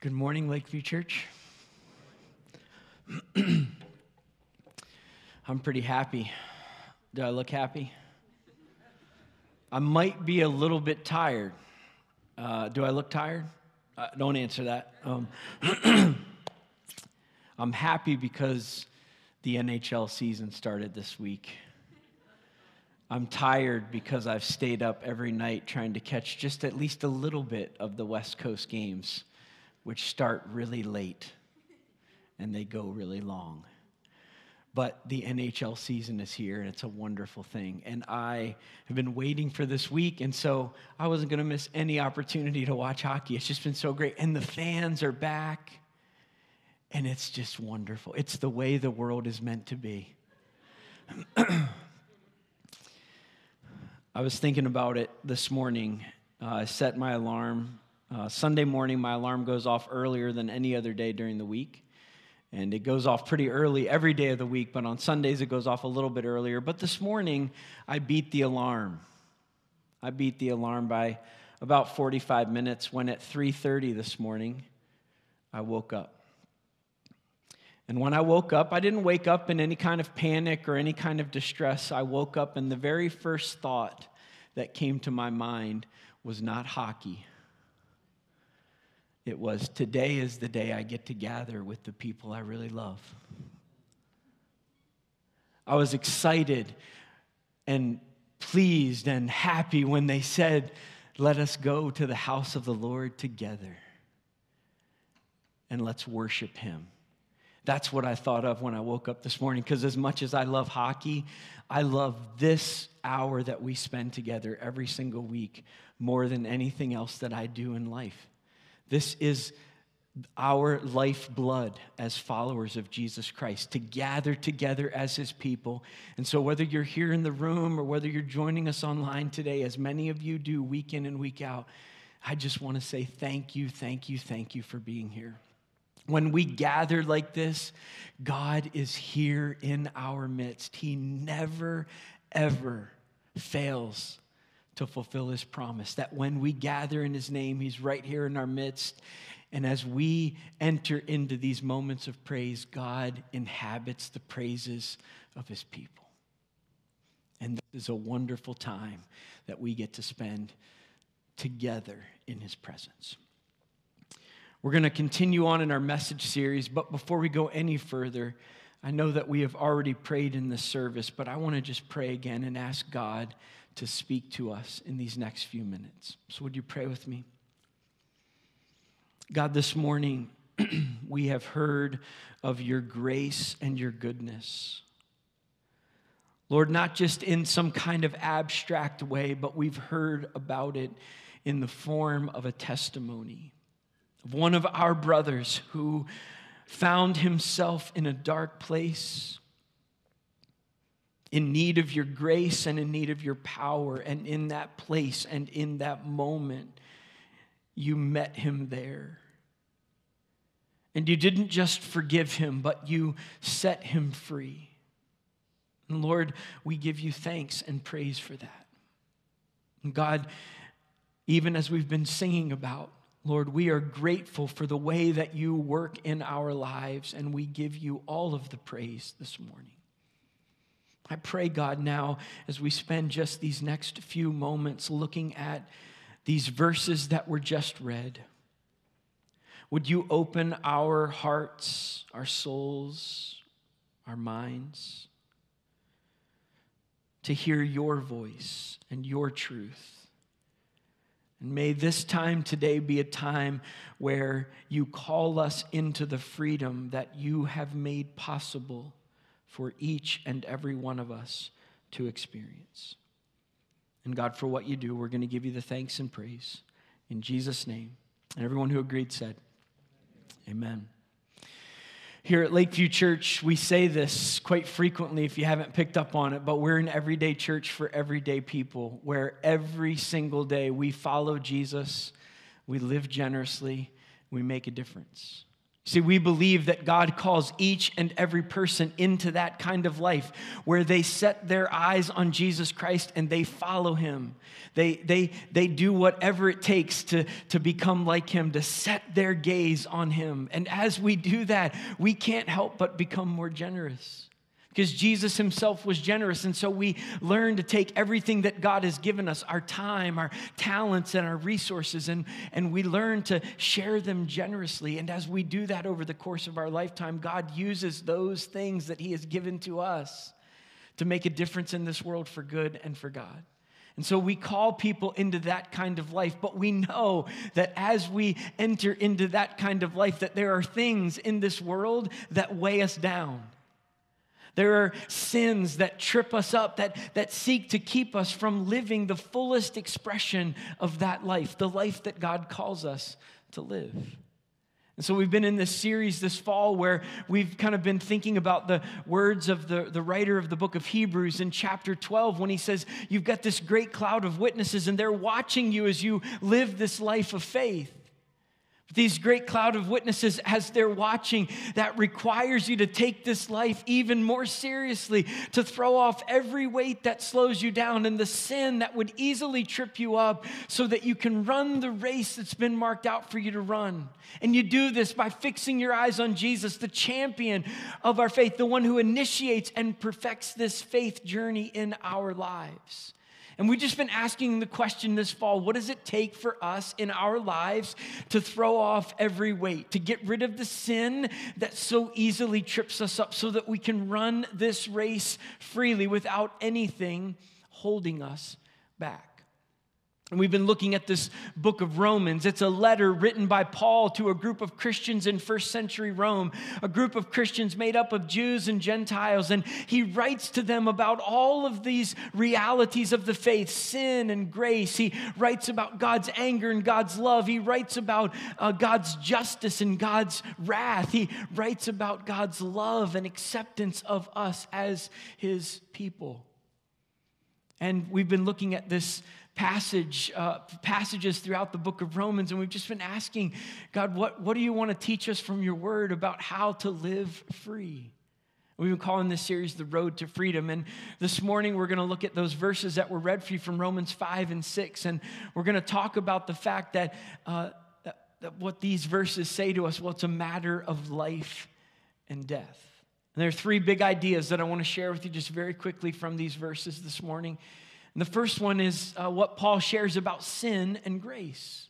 Good morning, Lakeview Church. I'm pretty happy. Do I look happy? I might be a little bit tired. Uh, do I look tired? Uh, don't answer that. Um, I'm happy because the NHL season started this week. I'm tired because I've stayed up every night trying to catch just at least a little bit of the West Coast games, which start really late and they go really long. But the NHL season is here and it's a wonderful thing. And I have been waiting for this week, and so I wasn't going to miss any opportunity to watch hockey. It's just been so great. And the fans are back, and it's just wonderful. It's the way the world is meant to be. I was thinking about it this morning. Uh, I set my alarm. Uh, Sunday morning, my alarm goes off earlier than any other day during the week. And it goes off pretty early every day of the week, but on Sundays it goes off a little bit earlier. But this morning, I beat the alarm. I beat the alarm by about 45 minutes when at 3:30 this morning, I woke up. And when I woke up, I didn't wake up in any kind of panic or any kind of distress. I woke up, and the very first thought that came to my mind was not hockey. It was today is the day I get to gather with the people I really love. I was excited and pleased and happy when they said, Let us go to the house of the Lord together and let's worship him. That's what I thought of when I woke up this morning because as much as I love hockey, I love this hour that we spend together every single week more than anything else that I do in life. This is our lifeblood as followers of Jesus Christ, to gather together as his people. And so, whether you're here in the room or whether you're joining us online today, as many of you do week in and week out, I just want to say thank you, thank you, thank you for being here. When we gather like this, God is here in our midst. He never, ever fails to fulfill his promise that when we gather in his name, he's right here in our midst. And as we enter into these moments of praise, God inhabits the praises of his people. And this is a wonderful time that we get to spend together in his presence. We're going to continue on in our message series, but before we go any further, I know that we have already prayed in this service, but I want to just pray again and ask God to speak to us in these next few minutes. So, would you pray with me? God, this morning we have heard of your grace and your goodness. Lord, not just in some kind of abstract way, but we've heard about it in the form of a testimony of one of our brothers who found himself in a dark place, in need of your grace and in need of your power. And in that place and in that moment, you met him there. And you didn't just forgive him, but you set him free. And Lord, we give you thanks and praise for that. And God, even as we've been singing about, Lord, we are grateful for the way that you work in our lives, and we give you all of the praise this morning. I pray, God, now as we spend just these next few moments looking at these verses that were just read, would you open our hearts, our souls, our minds to hear your voice and your truth? And may this time today be a time where you call us into the freedom that you have made possible for each and every one of us to experience. And God, for what you do, we're going to give you the thanks and praise. In Jesus' name. And everyone who agreed said, Amen. Here at Lakeview Church, we say this quite frequently if you haven't picked up on it, but we're an everyday church for everyday people where every single day we follow Jesus, we live generously, we make a difference. See, we believe that God calls each and every person into that kind of life where they set their eyes on Jesus Christ and they follow him. They, they, they do whatever it takes to, to become like him, to set their gaze on him. And as we do that, we can't help but become more generous because Jesus himself was generous. And so we learn to take everything that God has given us our time, our talents, and our resources and, and we learn to share them generously. And as we do that over the course of our lifetime, God uses those things that He has given to us to make a difference in this world for good and for God. And so we call people into that kind of life, but we know that as we enter into that kind of life, that there are things in this world that weigh us down there are sins that trip us up, that, that seek to keep us from living the fullest expression of that life, the life that God calls us to live. And so we've been in this series this fall where we've kind of been thinking about the words of the, the writer of the book of Hebrews in chapter 12 when he says, You've got this great cloud of witnesses and they're watching you as you live this life of faith. These great cloud of witnesses, as they're watching, that requires you to take this life even more seriously, to throw off every weight that slows you down and the sin that would easily trip you up so that you can run the race that's been marked out for you to run. And you do this by fixing your eyes on Jesus, the champion of our faith, the one who initiates and perfects this faith journey in our lives. And we've just been asking the question this fall what does it take for us in our lives to throw off every weight, to get rid of the sin that so easily trips us up so that we can run this race freely without anything holding us back? And we've been looking at this book of Romans. It's a letter written by Paul to a group of Christians in first century Rome, a group of Christians made up of Jews and Gentiles. And he writes to them about all of these realities of the faith sin and grace. He writes about God's anger and God's love. He writes about uh, God's justice and God's wrath. He writes about God's love and acceptance of us as his people. And we've been looking at this passage, uh, passages throughout the book of Romans, and we've just been asking, God, what, what do you want to teach us from your word about how to live free? We've been calling this series The Road to Freedom. And this morning we're going to look at those verses that were read for you from Romans 5 and 6. And we're going to talk about the fact that, uh, that, that what these verses say to us, well, it's a matter of life and death. And there are three big ideas that I want to share with you just very quickly from these verses this morning. And the first one is uh, what Paul shares about sin and grace.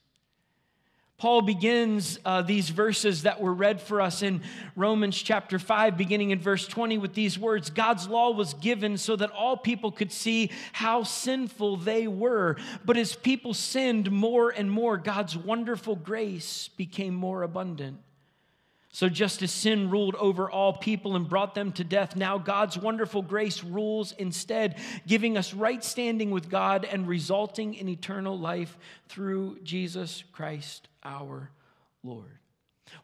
Paul begins uh, these verses that were read for us in Romans chapter 5, beginning in verse 20, with these words God's law was given so that all people could see how sinful they were. But as people sinned more and more, God's wonderful grace became more abundant. So, just as sin ruled over all people and brought them to death, now God's wonderful grace rules instead, giving us right standing with God and resulting in eternal life through Jesus Christ our Lord.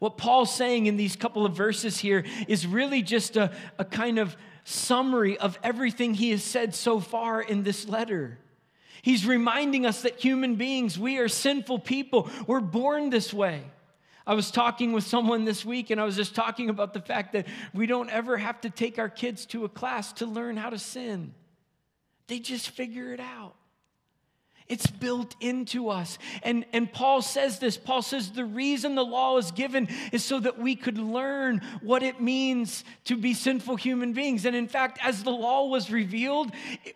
What Paul's saying in these couple of verses here is really just a, a kind of summary of everything he has said so far in this letter. He's reminding us that human beings, we are sinful people, we're born this way. I was talking with someone this week and I was just talking about the fact that we don't ever have to take our kids to a class to learn how to sin. They just figure it out. It's built into us. And, and Paul says this. Paul says the reason the law is given is so that we could learn what it means to be sinful human beings. And in fact, as the law was revealed,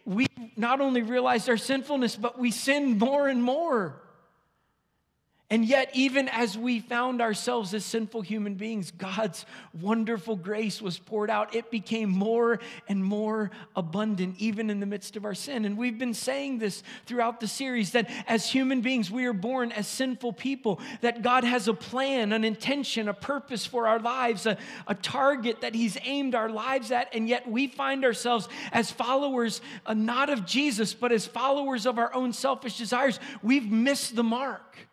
we not only realized our sinfulness, but we sinned more and more. And yet, even as we found ourselves as sinful human beings, God's wonderful grace was poured out. It became more and more abundant, even in the midst of our sin. And we've been saying this throughout the series that as human beings, we are born as sinful people, that God has a plan, an intention, a purpose for our lives, a, a target that He's aimed our lives at. And yet, we find ourselves as followers, uh, not of Jesus, but as followers of our own selfish desires. We've missed the mark.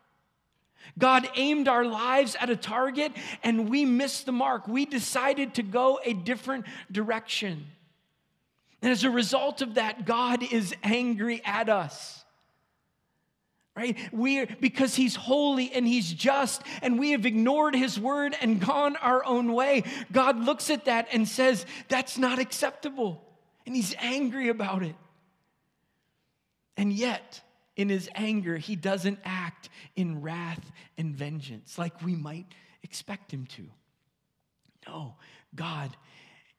God aimed our lives at a target and we missed the mark. We decided to go a different direction. And as a result of that, God is angry at us. right? We because he's holy and he's just and we have ignored his word and gone our own way. God looks at that and says, "That's not acceptable." And he's angry about it. And yet, in his anger, he doesn't act in wrath and vengeance like we might expect him to. No, God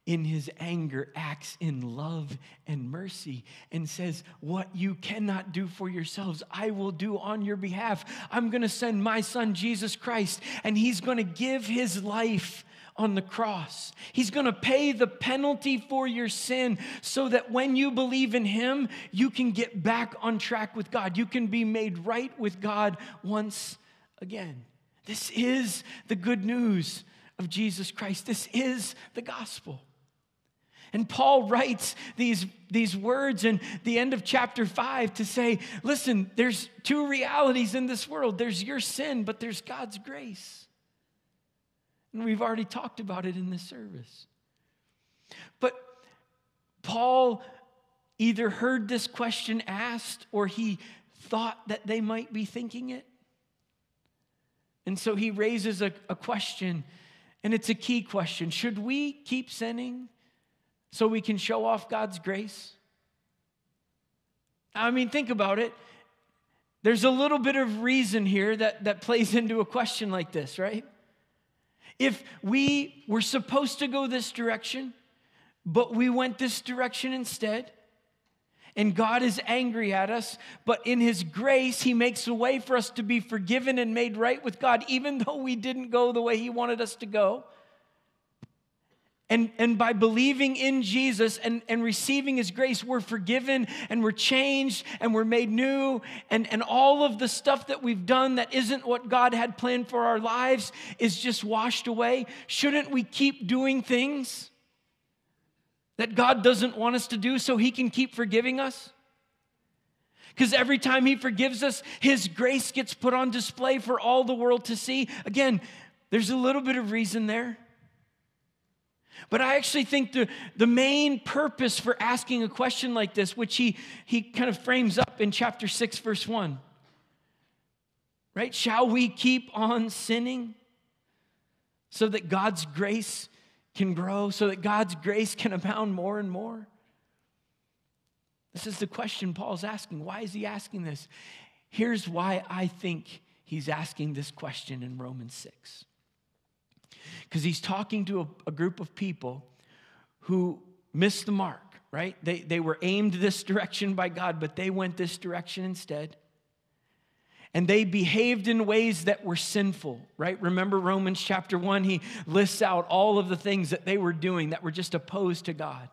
in his anger acts in love and mercy and says, What you cannot do for yourselves, I will do on your behalf. I'm going to send my son, Jesus Christ, and he's going to give his life on the cross. He's going to pay the penalty for your sin so that when you believe in him, you can get back on track with God. You can be made right with God once again. This is the good news of Jesus Christ. This is the gospel. And Paul writes these, these words in the end of chapter 5 to say, listen, there's two realities in this world there's your sin, but there's God's grace. And we've already talked about it in this service. But Paul either heard this question asked or he thought that they might be thinking it. And so he raises a, a question, and it's a key question Should we keep sinning? so we can show off God's grace? I mean, think about it. There's a little bit of reason here that, that plays into a question like this, right? If we were supposed to go this direction, but we went this direction instead, and God is angry at us, but in His grace, He makes a way for us to be forgiven and made right with God, even though we didn't go the way He wanted us to go. And, and by believing in Jesus and, and receiving his grace, we're forgiven and we're changed and we're made new. And, and all of the stuff that we've done that isn't what God had planned for our lives is just washed away. Shouldn't we keep doing things that God doesn't want us to do so he can keep forgiving us? Because every time he forgives us, his grace gets put on display for all the world to see. Again, there's a little bit of reason there. But I actually think the, the main purpose for asking a question like this, which he, he kind of frames up in chapter 6, verse 1, right? Shall we keep on sinning so that God's grace can grow, so that God's grace can abound more and more? This is the question Paul's asking. Why is he asking this? Here's why I think he's asking this question in Romans 6 because he's talking to a, a, group of people who missed the mark, right? They, they were aimed this direction by God, but they went this direction instead. And they behaved in ways that were sinful, right? Remember Romans chapter 1, he lists out all of the things that they were doing that were just opposed to God.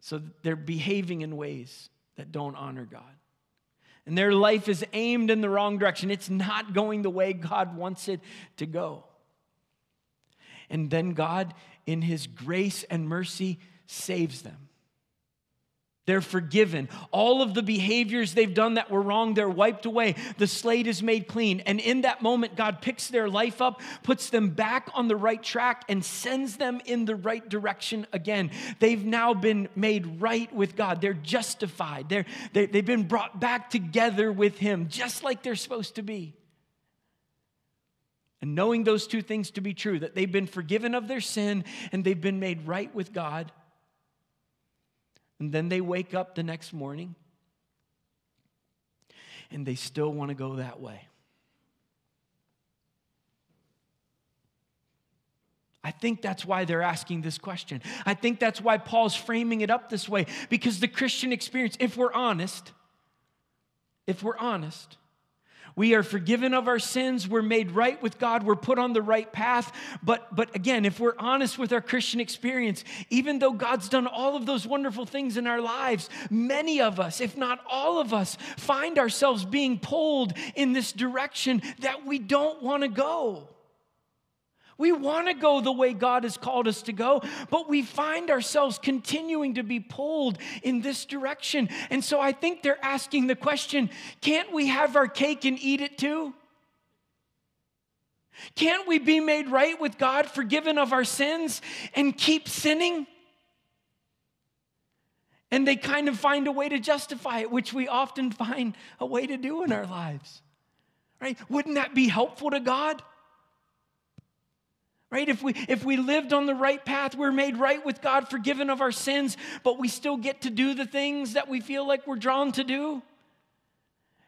So they're behaving in ways that don't honor God. And their life is aimed in the wrong direction. It's not going the way God wants it to go. And then God, in His grace and mercy, saves them. They're forgiven. All of the behaviors they've done that were wrong, they're wiped away. The slate is made clean. And in that moment, God picks their life up, puts them back on the right track, and sends them in the right direction again. They've now been made right with God. They're justified. They're, they, they've been brought back together with Him, just like they're supposed to be. And knowing those two things to be true, that they've been forgiven of their sin and they've been made right with God. And then they wake up the next morning and they still want to go that way. I think that's why they're asking this question. I think that's why Paul's framing it up this way because the Christian experience, if we're honest, if we're honest, we are forgiven of our sins. We're made right with God. We're put on the right path. But, but again, if we're honest with our Christian experience, even though God's done all of those wonderful things in our lives, many of us, if not all of us, find ourselves being pulled in this direction that we don't want to go. We want to go the way God has called us to go, but we find ourselves continuing to be pulled in this direction. And so I think they're asking the question can't we have our cake and eat it too? Can't we be made right with God, forgiven of our sins, and keep sinning? And they kind of find a way to justify it, which we often find a way to do in our lives. Right? Wouldn't that be helpful to God? Right? If we if we lived on the right path, we're made right with God, forgiven of our sins, but we still get to do the things that we feel like we're drawn to do.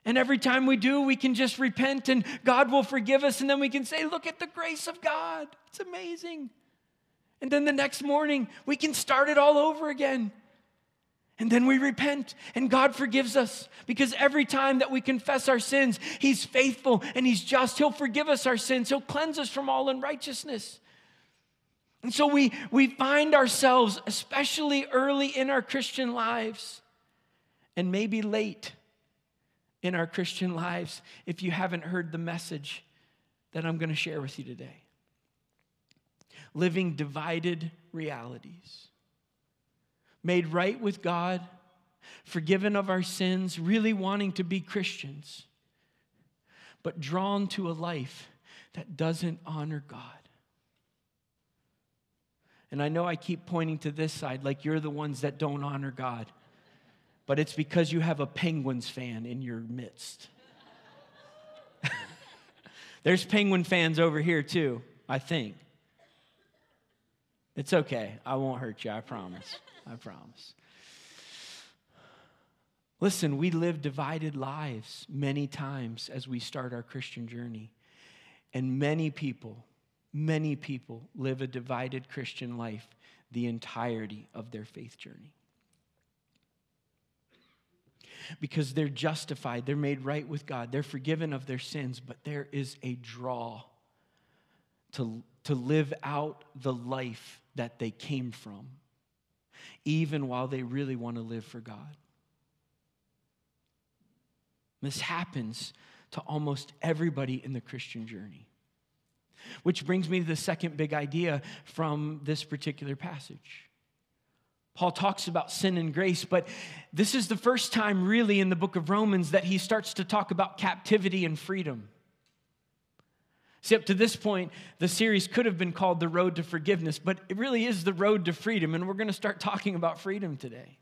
And every time we do, we can just repent and God will forgive us. And then we can say, Look at the grace of God. It's amazing. And then the next morning, we can start it all over again. And then we repent and God forgives us because every time that we confess our sins, He's faithful and He's just. He'll forgive us our sins, He'll cleanse us from all unrighteousness. And so we, we find ourselves, especially early in our Christian lives, and maybe late in our Christian lives if you haven't heard the message that I'm going to share with you today. Living divided realities. Made right with God, forgiven of our sins, really wanting to be Christians, but drawn to a life that doesn't honor God. And I know I keep pointing to this side like you're the ones that don't honor God but it's because you have a Penguins fan in your midst. There's Penguin fans over here too, I think. It's okay. I won't hurt you, I promise. I promise. Listen, we live divided lives many times as we start our Christian journey. And many people, many people live a divided Christian life the entirety of their faith journey because they're justified, they're made right with God, they're forgiven of their sins, but there is a draw to, to live out the life that they came from, even while they really want to live for God. This happens to almost everybody in the Christian journey. Which brings me to the second big idea from this particular passage. Paul talks about sin and grace, but this is the first time, really, in the book of Romans that he starts to talk about captivity and freedom. See, up to this point, the series could have been called The Road to Forgiveness, but it really is the road to freedom, and we're going to start talking about freedom today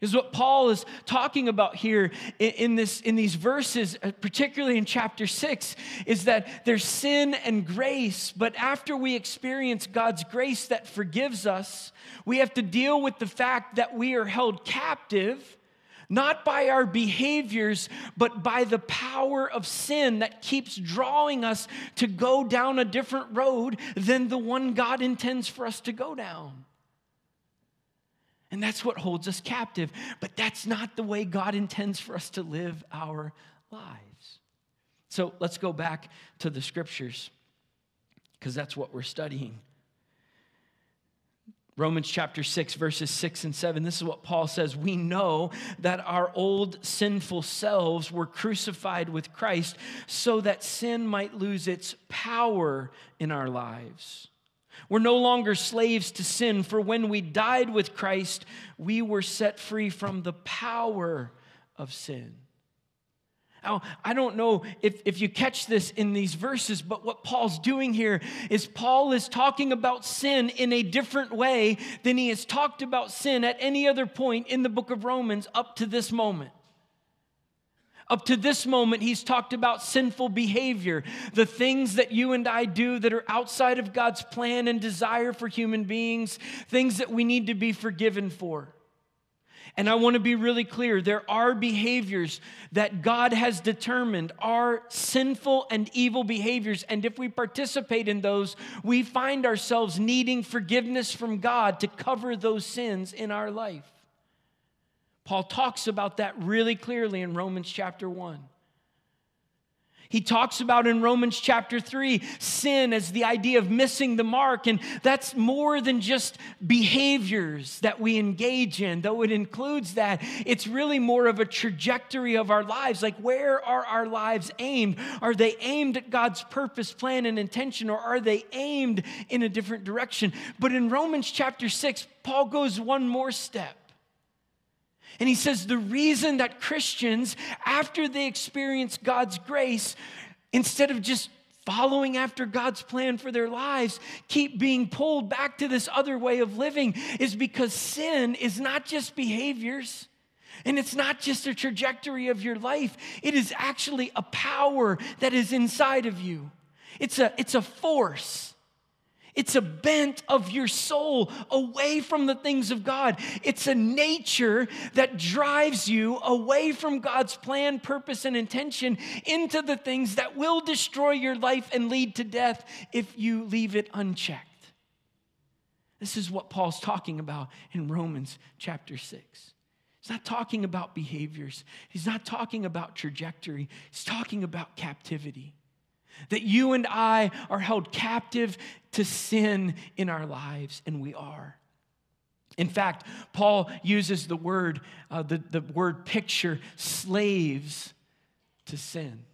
is what Paul is talking about here in, this, in these verses, uh, particularly in chapter six, is that there's sin and grace, but after we experience God's grace that forgives us, we have to deal with the fact that we are held captive. Not by our behaviors, but by the power of sin that keeps drawing us to go down a different road than the one God intends for us to go down. And that's what holds us captive. But that's not the way God intends for us to live our lives. So let's go back to the scriptures because that's what we're studying. Romans chapter 6, verses 6 and 7. This is what Paul says. We know that our old sinful selves were crucified with Christ so that sin might lose its power in our lives. We're no longer slaves to sin, for when we died with Christ, we were set free from the power of sin. Now, I don't know if, if you catch this in these verses, but what Paul's doing here is Paul is talking about sin in a different way than he has talked about sin at any other point in the book of Romans up to this moment. Up to this moment, he's talked about sinful behavior, the things that you and I do that are outside of God's plan and desire for human beings, things that we need to be forgiven for. And I want to be really clear there are behaviors that God has determined are sinful and evil behaviors. And if we participate in those, we find ourselves needing forgiveness from God to cover those sins in our life. Paul talks about that really clearly in Romans chapter 1. He talks about in Romans chapter 3 sin as the idea of missing the mark. And that's more than just behaviors that we engage in, though it includes that. It's really more of a trajectory of our lives. Like, where are our lives aimed? Are they aimed at God's purpose, plan, and intention, or are they aimed in a different direction? But in Romans chapter 6, Paul goes one more step. And he says the reason that Christians, after they experience God's grace, instead of just following after God's plan for their lives keep being pulled back to this other way of living is because sin is not just behaviors. And it's not just a trajectory of your life, it is actually a power that is inside of you. It's a, it's a force. It's a bent of your soul away from the things of God. It's a nature that drives you away from God's plan, purpose, and intention into the things that will destroy your life and lead to death if you leave it unchecked. This is what Paul's talking about in Romans chapter 6. He's not talking about behaviors, he's not talking about trajectory, he's talking about captivity. That you and I are held captive to sin in our lives, and we are. In fact, Paul uses the word, uh, the, the word picture, slaves to sin.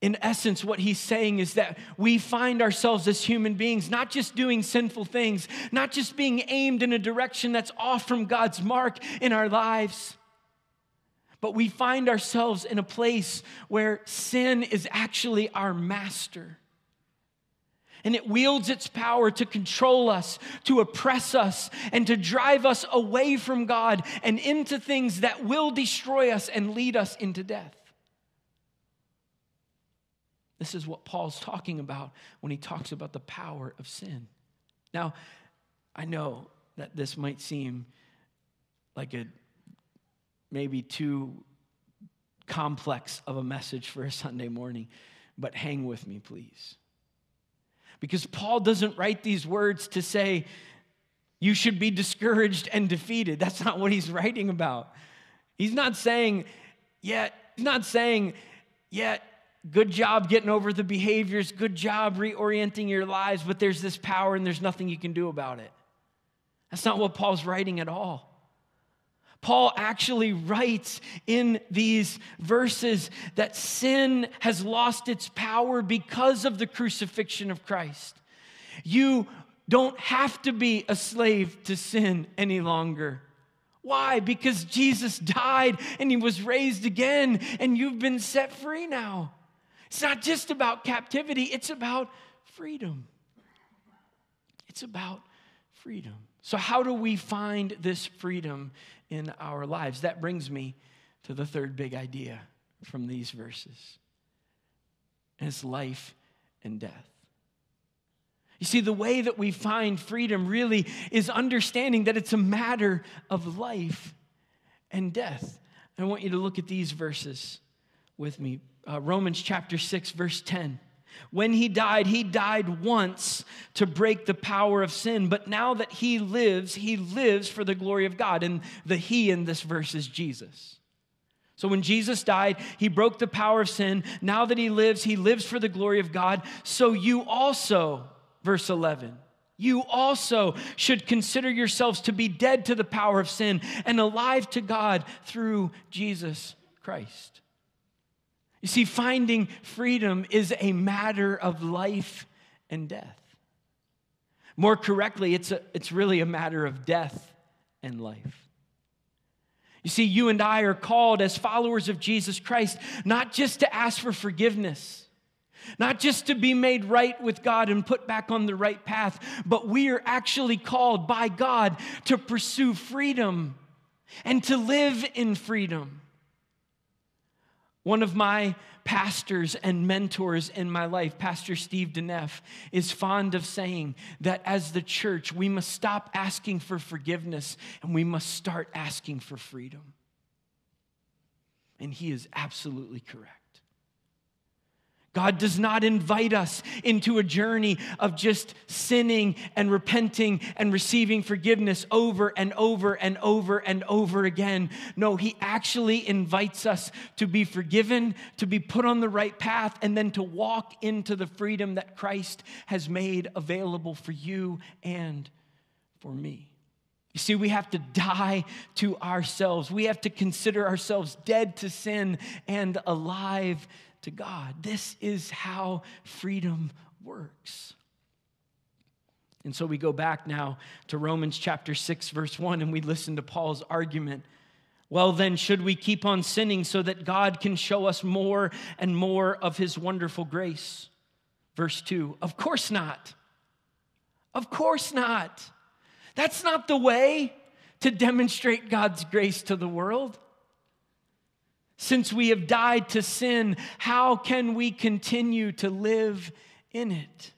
In essence, what he's saying is that we find ourselves as human beings not just doing sinful things, not just being aimed in a direction that's off from God's mark in our lives, but we find ourselves in a place where sin is actually our master. And it wields its power to control us, to oppress us, and to drive us away from God and into things that will destroy us and lead us into death. This is what Paul's talking about when he talks about the power of sin. Now, I know that this might seem like a maybe too complex of a message for a Sunday morning, but hang with me, please. Because Paul doesn't write these words to say, you should be discouraged and defeated. That's not what he's writing about. He's not saying, yet, he's not saying, yet, good job getting over the behaviors, good job reorienting your lives, but there's this power and there's nothing you can do about it. That's not what Paul's writing at all. Paul actually writes in these verses that sin has lost its power because of the crucifixion of Christ. You don't have to be a slave to sin any longer. Why? Because Jesus died and he was raised again, and you've been set free now. It's not just about captivity, it's about freedom. It's about freedom. So, how do we find this freedom in our lives? That brings me to the third big idea from these verses. And it's life and death. You see, the way that we find freedom really is understanding that it's a matter of life and death. I want you to look at these verses with me. Uh, Romans chapter 6, verse 10. When he died, he died once to break the power of sin. But now that he lives, he lives for the glory of God. And the he in this verse is Jesus. So when Jesus died, he broke the power of sin. Now that he lives, he lives for the glory of God. So you also, verse 11, you also should consider yourselves to be dead to the power of sin and alive to God through Jesus Christ. You see, finding freedom is a matter of life and death. More correctly, it's, a, it's really a matter of death and life. You see, you and I are called as followers of Jesus Christ not just to ask for forgiveness, not just to be made right with God and put back on the right path, but we are actually called by God to pursue freedom and to live in freedom. One of my pastors and mentors in my life, Pastor Steve Deneff, is fond of saying that as the church, we must stop asking for forgiveness and we must start asking for freedom. And he is absolutely correct. God does not invite us into a journey of just sinning and repenting and receiving forgiveness over and over and over and over again. No, He actually invites us to be forgiven, to be put on the right path, and then to walk into the freedom that Christ has made available for you and for me. You see, we have to die to ourselves. We have to consider ourselves dead to sin and alive to God. This is how freedom works. And so we go back now to Romans chapter 6, verse 1, and we listen to Paul's argument Well, then, should we keep on sinning so that God can show us more and more of his wonderful grace? Verse 2 Of course not. Of course not. That's not the way to demonstrate God's grace to the world. Since we have died to sin, how can we continue to live in it?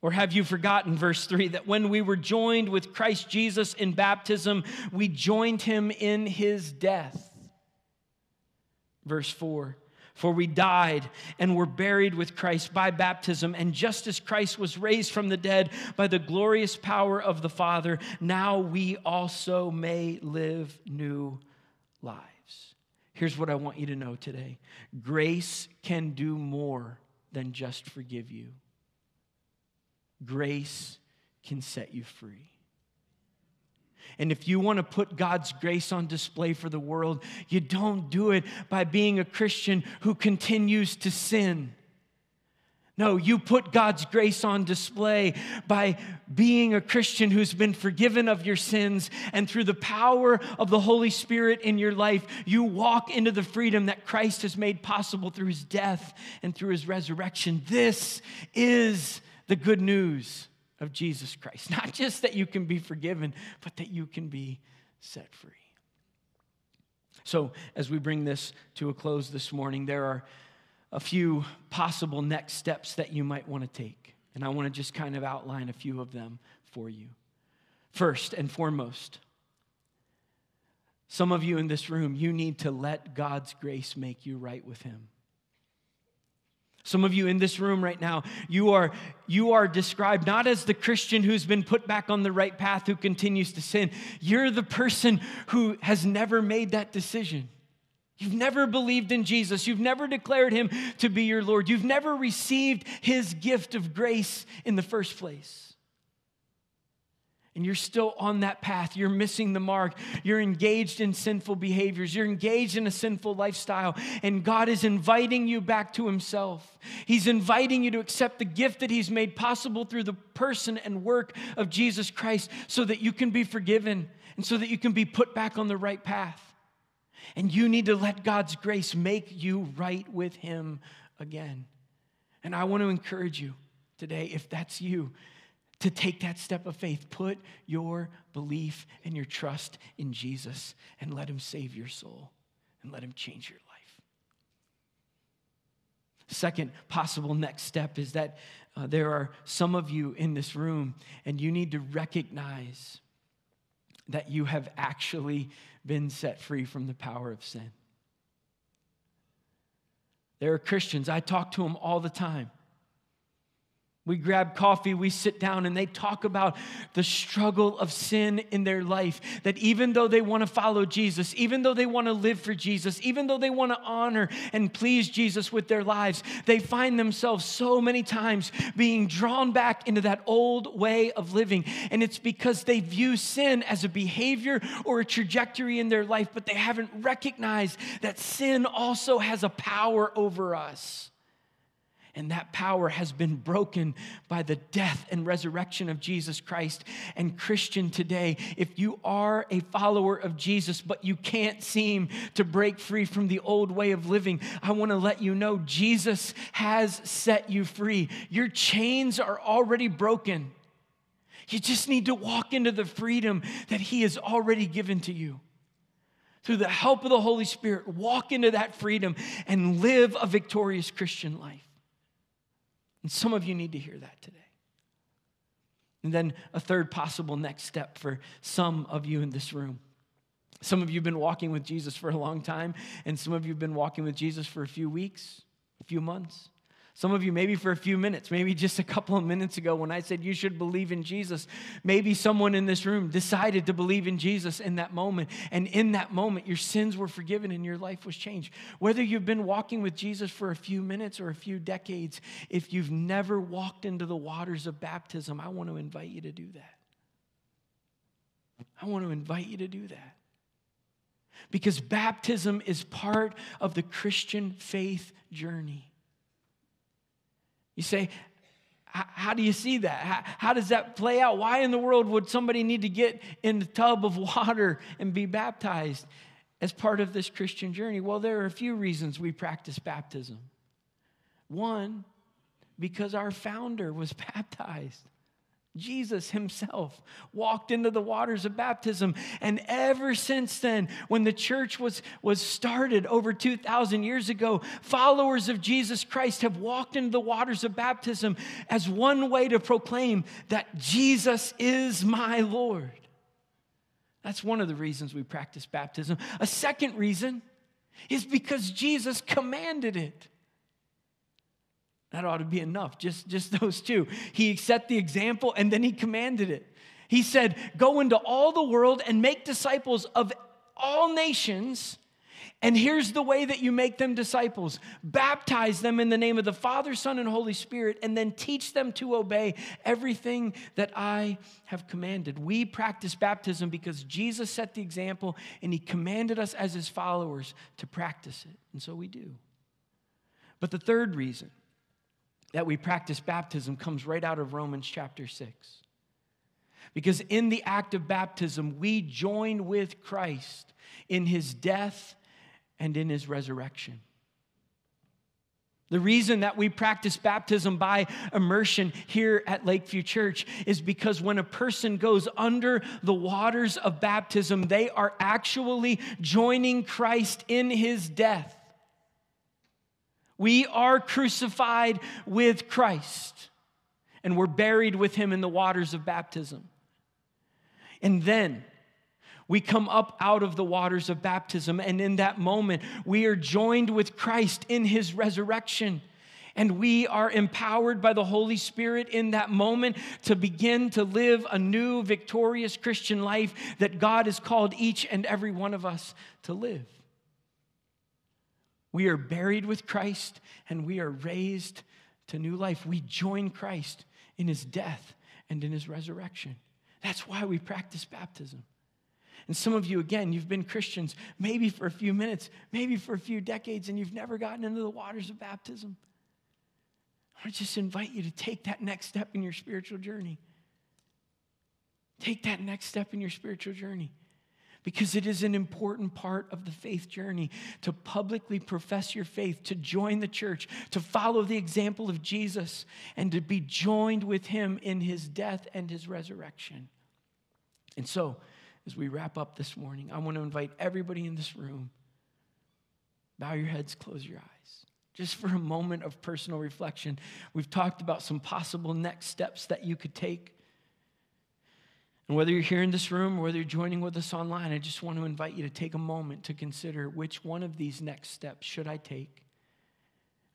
Or have you forgotten, verse 3, that when we were joined with Christ Jesus in baptism, we joined him in his death? Verse 4 For we died and were buried with Christ by baptism, and just as Christ was raised from the dead by the glorious power of the Father, now we also may live new lives. Here's what I want you to know today grace can do more than just forgive you, grace can set you free. And if you want to put God's grace on display for the world, you don't do it by being a Christian who continues to sin. No, you put God's grace on display by being a Christian who's been forgiven of your sins, and through the power of the Holy Spirit in your life, you walk into the freedom that Christ has made possible through his death and through his resurrection. This is the good news of Jesus Christ. Not just that you can be forgiven, but that you can be set free. So, as we bring this to a close this morning, there are a few possible next steps that you might want to take. And I want to just kind of outline a few of them for you. First and foremost, some of you in this room, you need to let God's grace make you right with Him. Some of you in this room right now, you are, you are described not as the Christian who's been put back on the right path, who continues to sin. You're the person who has never made that decision. You've never believed in Jesus. You've never declared him to be your Lord. You've never received his gift of grace in the first place. And you're still on that path. You're missing the mark. You're engaged in sinful behaviors. You're engaged in a sinful lifestyle. And God is inviting you back to himself. He's inviting you to accept the gift that he's made possible through the person and work of Jesus Christ so that you can be forgiven and so that you can be put back on the right path. And you need to let God's grace make you right with Him again. And I want to encourage you today, if that's you, to take that step of faith. Put your belief and your trust in Jesus and let Him save your soul and let Him change your life. Second possible next step is that uh, there are some of you in this room, and you need to recognize that you have actually been set free from the power of sin. There are Christians, I talk to them all the time. We grab coffee, we sit down, and they talk about the struggle of sin in their life. That even though they want to follow Jesus, even though they want to live for Jesus, even though they want to honor and please Jesus with their lives, they find themselves so many times being drawn back into that old way of living. And it's because they view sin as a behavior or a trajectory in their life, but they haven't recognized that sin also has a power over us. And that power has been broken by the death and resurrection of Jesus Christ. And, Christian, today, if you are a follower of Jesus, but you can't seem to break free from the old way of living, I want to let you know Jesus has set you free. Your chains are already broken. You just need to walk into the freedom that He has already given to you through the help of the Holy Spirit, walk into that freedom and live a victorious Christian life. And some of you need to hear that today. And then a third possible next step for some of you in this room. Some of you have been walking with Jesus for a long time, and some of you have been walking with Jesus for a few weeks, a few months. Some of you, maybe for a few minutes, maybe just a couple of minutes ago when I said you should believe in Jesus, maybe someone in this room decided to believe in Jesus in that moment. And in that moment, your sins were forgiven and your life was changed. Whether you've been walking with Jesus for a few minutes or a few decades, if you've never walked into the waters of baptism, I want to invite you to do that. I want to invite you to do that. Because baptism is part of the Christian faith journey. You say, how do you see that? How, how, does that play out? Why in the world would somebody need to get in the tub of water and be baptized? as part of this Christian journey? Well, there are a few reasons we practice baptism. One, because our founder was baptized. Jesus himself walked into the waters of baptism. And ever since then, when the church was, was started over 2,000 years ago, followers of Jesus Christ have walked into the waters of baptism as one way to proclaim that Jesus is my Lord. That's one of the reasons we practice baptism. A second reason is because Jesus commanded it. That ought to be enough, just, just those two. He set the example and then he commanded it. He said, Go into all the world and make disciples of all nations. And here's the way that you make them disciples baptize them in the name of the Father, Son, and Holy Spirit, and then teach them to obey everything that I have commanded. We practice baptism because Jesus set the example and he commanded us as his followers to practice it. And so we do. But the third reason that we practice baptism comes right out of Romans chapter 6. Because in the act of baptism, we join with Christ in his death and in his resurrection. The reason that we practice baptism by immersion here at Lakeview Church is because when a person goes under the waters of baptism, they are actually joining Christ in his death. We are crucified with Christ, and we're buried with him in the waters of baptism. And then we come up out of the waters of baptism, and in that moment, we are joined with Christ in his resurrection. And we are empowered by the Holy Spirit in that moment to begin to live a new, victorious Christian life that God has called each and every one of us to live. We are buried with Christ and we are raised to new life. We join Christ in his death and in his resurrection. That's why we practice baptism. And some of you, again, you've been Christians maybe for a few minutes, maybe for a few decades, and you've never gotten into the waters of baptism. I want to just invite you to take that next step in your spiritual journey. Take that next step in your spiritual journey because it is an important part of the faith journey to publicly profess your faith, to join the church, to follow the example of Jesus, and to be joined with him in his death and his resurrection. And so, as we wrap up this morning, I want to invite everybody in this room bow your heads, close your eyes. Just for a moment of personal reflection, we've talked about some possible next steps that you could take and whether you're here in this room or whether you're joining with us online, I just want to invite you to take a moment to consider which one of these next steps should I take.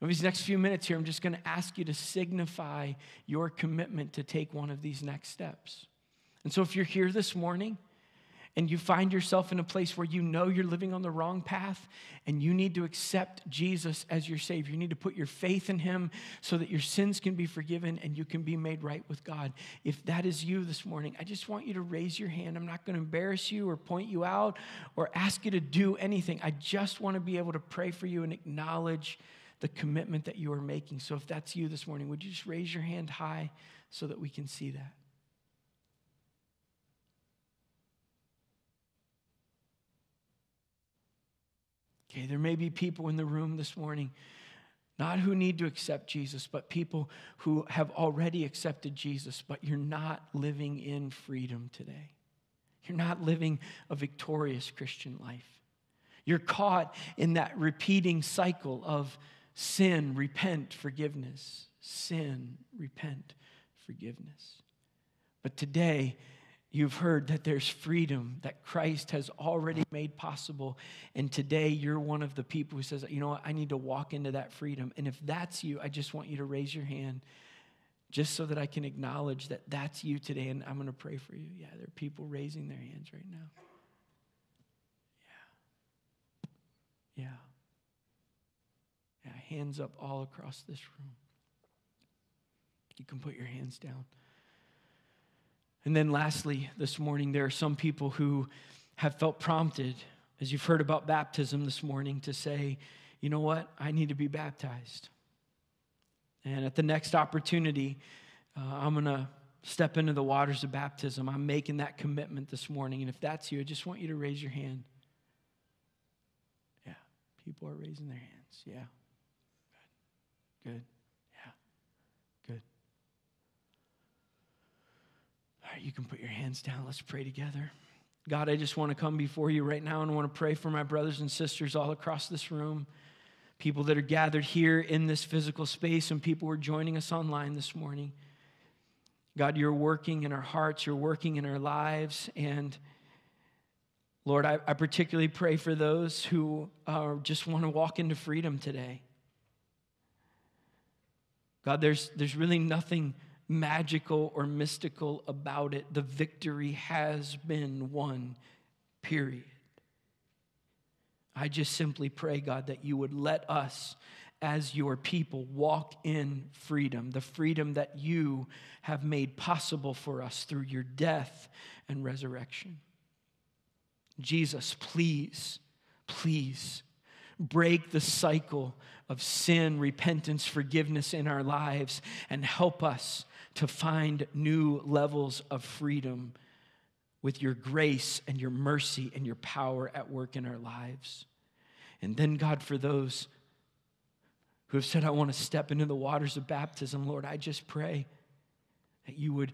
In these next few minutes here, I'm just going to ask you to signify your commitment to take one of these next steps. And so if you're here this morning, and you find yourself in a place where you know you're living on the wrong path and you need to accept Jesus as your Savior. You need to put your faith in Him so that your sins can be forgiven and you can be made right with God. If that is you this morning, I just want you to raise your hand. I'm not going to embarrass you or point you out or ask you to do anything. I just want to be able to pray for you and acknowledge the commitment that you are making. So if that's you this morning, would you just raise your hand high so that we can see that? Okay, there may be people in the room this morning, not who need to accept Jesus, but people who have already accepted Jesus, but you're not living in freedom today. You're not living a victorious Christian life. You're caught in that repeating cycle of sin, repent, forgiveness, sin, repent, forgiveness. But today, You've heard that there's freedom that Christ has already made possible. And today you're one of the people who says, you know what, I need to walk into that freedom. And if that's you, I just want you to raise your hand just so that I can acknowledge that that's you today. And I'm going to pray for you. Yeah, there are people raising their hands right now. Yeah. Yeah. Yeah, hands up all across this room. You can put your hands down. And then, lastly, this morning, there are some people who have felt prompted, as you've heard about baptism this morning, to say, you know what? I need to be baptized. And at the next opportunity, uh, I'm going to step into the waters of baptism. I'm making that commitment this morning. And if that's you, I just want you to raise your hand. Yeah, people are raising their hands. Yeah. Good. Good. Yeah. Good. All right, you can put your hands down. Let's pray together. God, I just want to come before you right now and want to pray for my brothers and sisters all across this room, people that are gathered here in this physical space, and people who are joining us online this morning. God, you're working in our hearts, you're working in our lives, and Lord, I, I particularly pray for those who uh, just want to walk into freedom today. God, there's, there's really nothing magical or mystical about it. The victory has been won, period. I just simply pray, God, that you would let us as your people walk in freedom, the freedom that you have made possible for us through your death and resurrection. Jesus, please, please break the cycle of sin, repentance, forgiveness in our lives, and help us to find new levels of freedom with your grace and your mercy and your power at work in our lives. And then, God, for those who have said, I want to step into the waters of baptism, Lord, I just pray that you would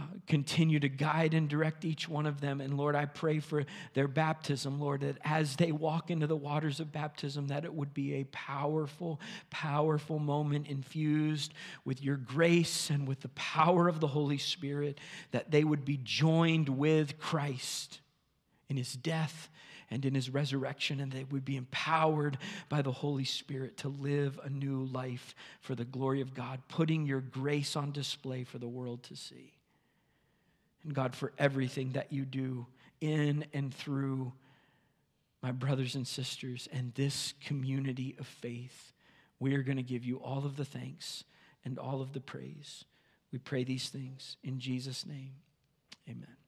uh, continue to guide and direct each one of them. And Lord, I pray for their baptism, Lord, that as they walk into the waters of baptism, that it would be a powerful, powerful moment infused with your grace and with the power of the Holy Spirit, that they would be joined with Christ in his death and in his resurrection, and they would be empowered by the Holy Spirit to live a new life for the glory of God, putting your grace on display for the world to see. And God, for everything that you do in and through my brothers and sisters and this community of faith, we are going to give you all of the thanks and all of the praise. We pray these things in Jesus' name. Amen.